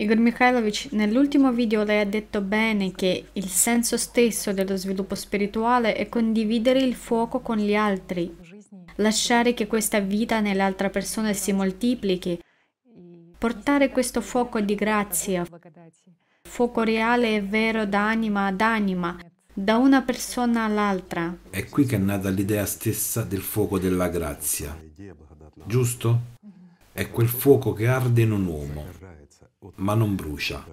Igor Mikhailovich, nell'ultimo video lei ha detto bene che il senso stesso dello sviluppo spirituale è condividere il fuoco con gli altri, lasciare che questa vita nell'altra persona si moltiplichi, portare questo fuoco di grazia, fuoco reale e vero da anima ad anima, da una persona all'altra. È qui che è nata l'idea stessa del fuoco della grazia, giusto? È quel fuoco che arde in un uomo ma non brucia.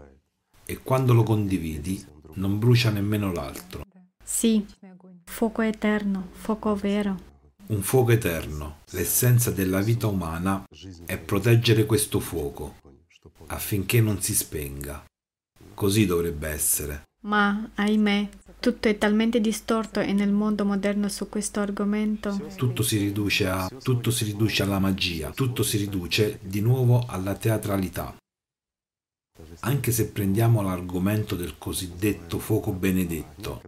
E quando lo condividi, non brucia nemmeno l'altro. Sì, fuoco eterno, fuoco vero. Un fuoco eterno, l'essenza della vita umana è proteggere questo fuoco affinché non si spenga. Così dovrebbe essere. Ma, ahimè, tutto è talmente distorto e nel mondo moderno su questo argomento. Tutto si riduce a tutto si riduce alla magia, tutto si riduce di nuovo alla teatralità. Anche se prendiamo l'argomento del cosiddetto fuoco benedetto,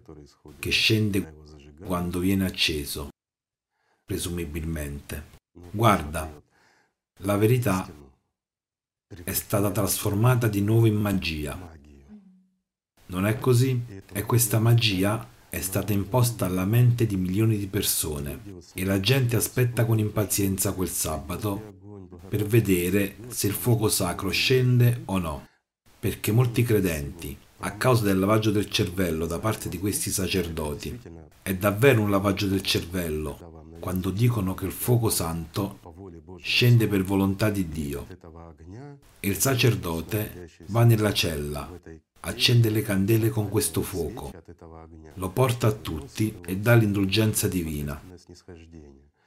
che scende quando viene acceso, presumibilmente. Guarda, la verità è stata trasformata di nuovo in magia. Non è così? E questa magia è stata imposta alla mente di milioni di persone e la gente aspetta con impazienza quel sabato per vedere se il fuoco sacro scende o no perché molti credenti, a causa del lavaggio del cervello da parte di questi sacerdoti, è davvero un lavaggio del cervello quando dicono che il fuoco santo scende per volontà di Dio il sacerdote va nella cella, accende le candele con questo fuoco, lo porta a tutti e dà l'indulgenza divina.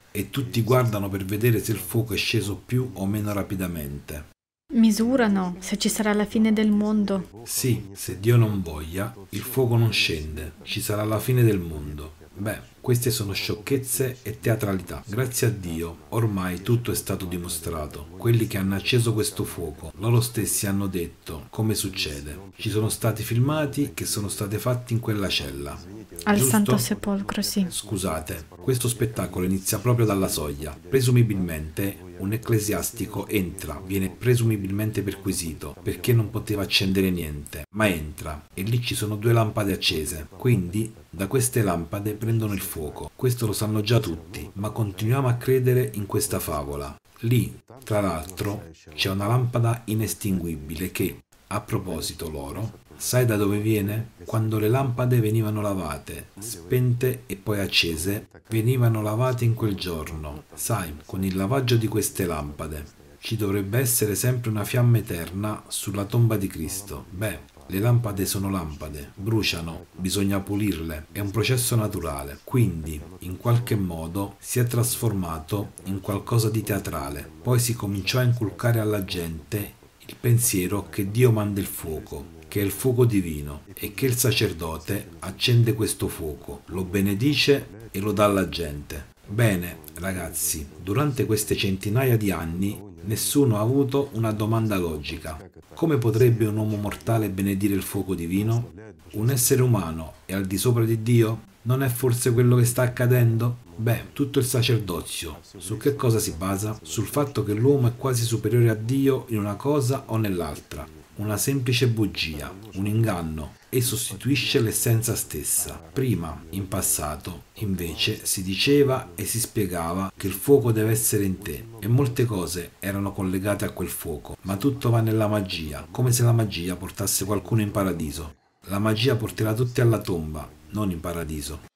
E tutti guardano per vedere se il fuoco è sceso più o meno rapidamente. Misurano se ci sarà la fine del mondo. Sì, se Dio non voglia, il fuoco non scende, ci sarà la fine del mondo. Beh, queste sono sciocchezze e teatralità. Grazie a Dio, ormai tutto è stato dimostrato. Quelli che hanno acceso questo fuoco, loro stessi hanno detto come succede. Ci sono stati filmati che sono stati fatti in quella cella. Al Giusto? Santo Sepolcro, sì. Scusate, questo spettacolo inizia proprio dalla soglia. Presumibilmente un ecclesiastico entra, viene presumibilmente perquisito perché non poteva accendere niente, ma entra e lì ci sono due lampade accese. Quindi da queste lampade prendono il fuoco. Questo lo sanno già tutti, ma continuiamo a credere in questa favola. Lì, tra l'altro, c'è una lampada inestinguibile che, a proposito loro, Sai da dove viene? Quando le lampade venivano lavate, spente e poi accese, venivano lavate in quel giorno. Sai, con il lavaggio di queste lampade ci dovrebbe essere sempre una fiamma eterna sulla tomba di Cristo. Beh, le lampade sono lampade, bruciano, bisogna pulirle, è un processo naturale. Quindi, in qualche modo, si è trasformato in qualcosa di teatrale. Poi si cominciò a inculcare alla gente il pensiero che Dio manda il fuoco, che è il fuoco divino e che il sacerdote accende questo fuoco, lo benedice e lo dà alla gente. Bene, ragazzi, durante queste centinaia di anni nessuno ha avuto una domanda logica. Come potrebbe un uomo mortale benedire il fuoco divino? Un essere umano è al di sopra di Dio? Non è forse quello che sta accadendo? Beh, tutto il sacerdozio, su che cosa si basa? Sul fatto che l'uomo è quasi superiore a Dio in una cosa o nell'altra una semplice bugia, un inganno e sostituisce l'essenza stessa. Prima, in passato, invece, si diceva e si spiegava che il fuoco deve essere in te e molte cose erano collegate a quel fuoco, ma tutto va nella magia, come se la magia portasse qualcuno in paradiso. La magia porterà tutti alla tomba, non in paradiso.